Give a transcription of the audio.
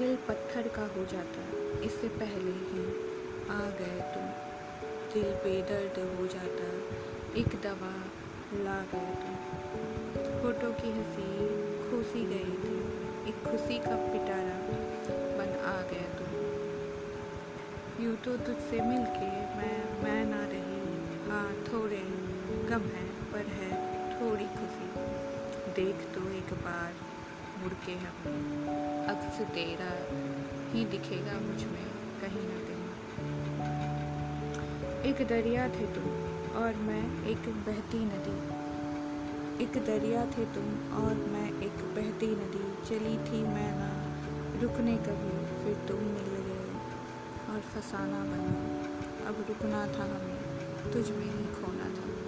का हो जाता इससे पहले ही आ गए तुम। दिल बेदर्द हो जाता एक दवा ला गए तुम। होठों की हँसी खोसी गई थी। एक खुशी का पिटारा बन आ गया तुम। यूँ तो तुझसे मिलके मैं मैं ना रही। हाँ थोड़े कम है, पर है थोड़ी खुशी। देख तो एक बार मुड़ के हमें तेरा ही दिखेगा मुझमें कहीं ना कहीं। एक दरिया थे तुम और मैं एक बहती नदी। एक दरिया थे तुम और मैं एक बहती नदी। चली थी मैं ना रुकने कभी, फिर तुम मिल गए और फसाना बना। अब रुकना था हमें, तुझ में ही खोना था।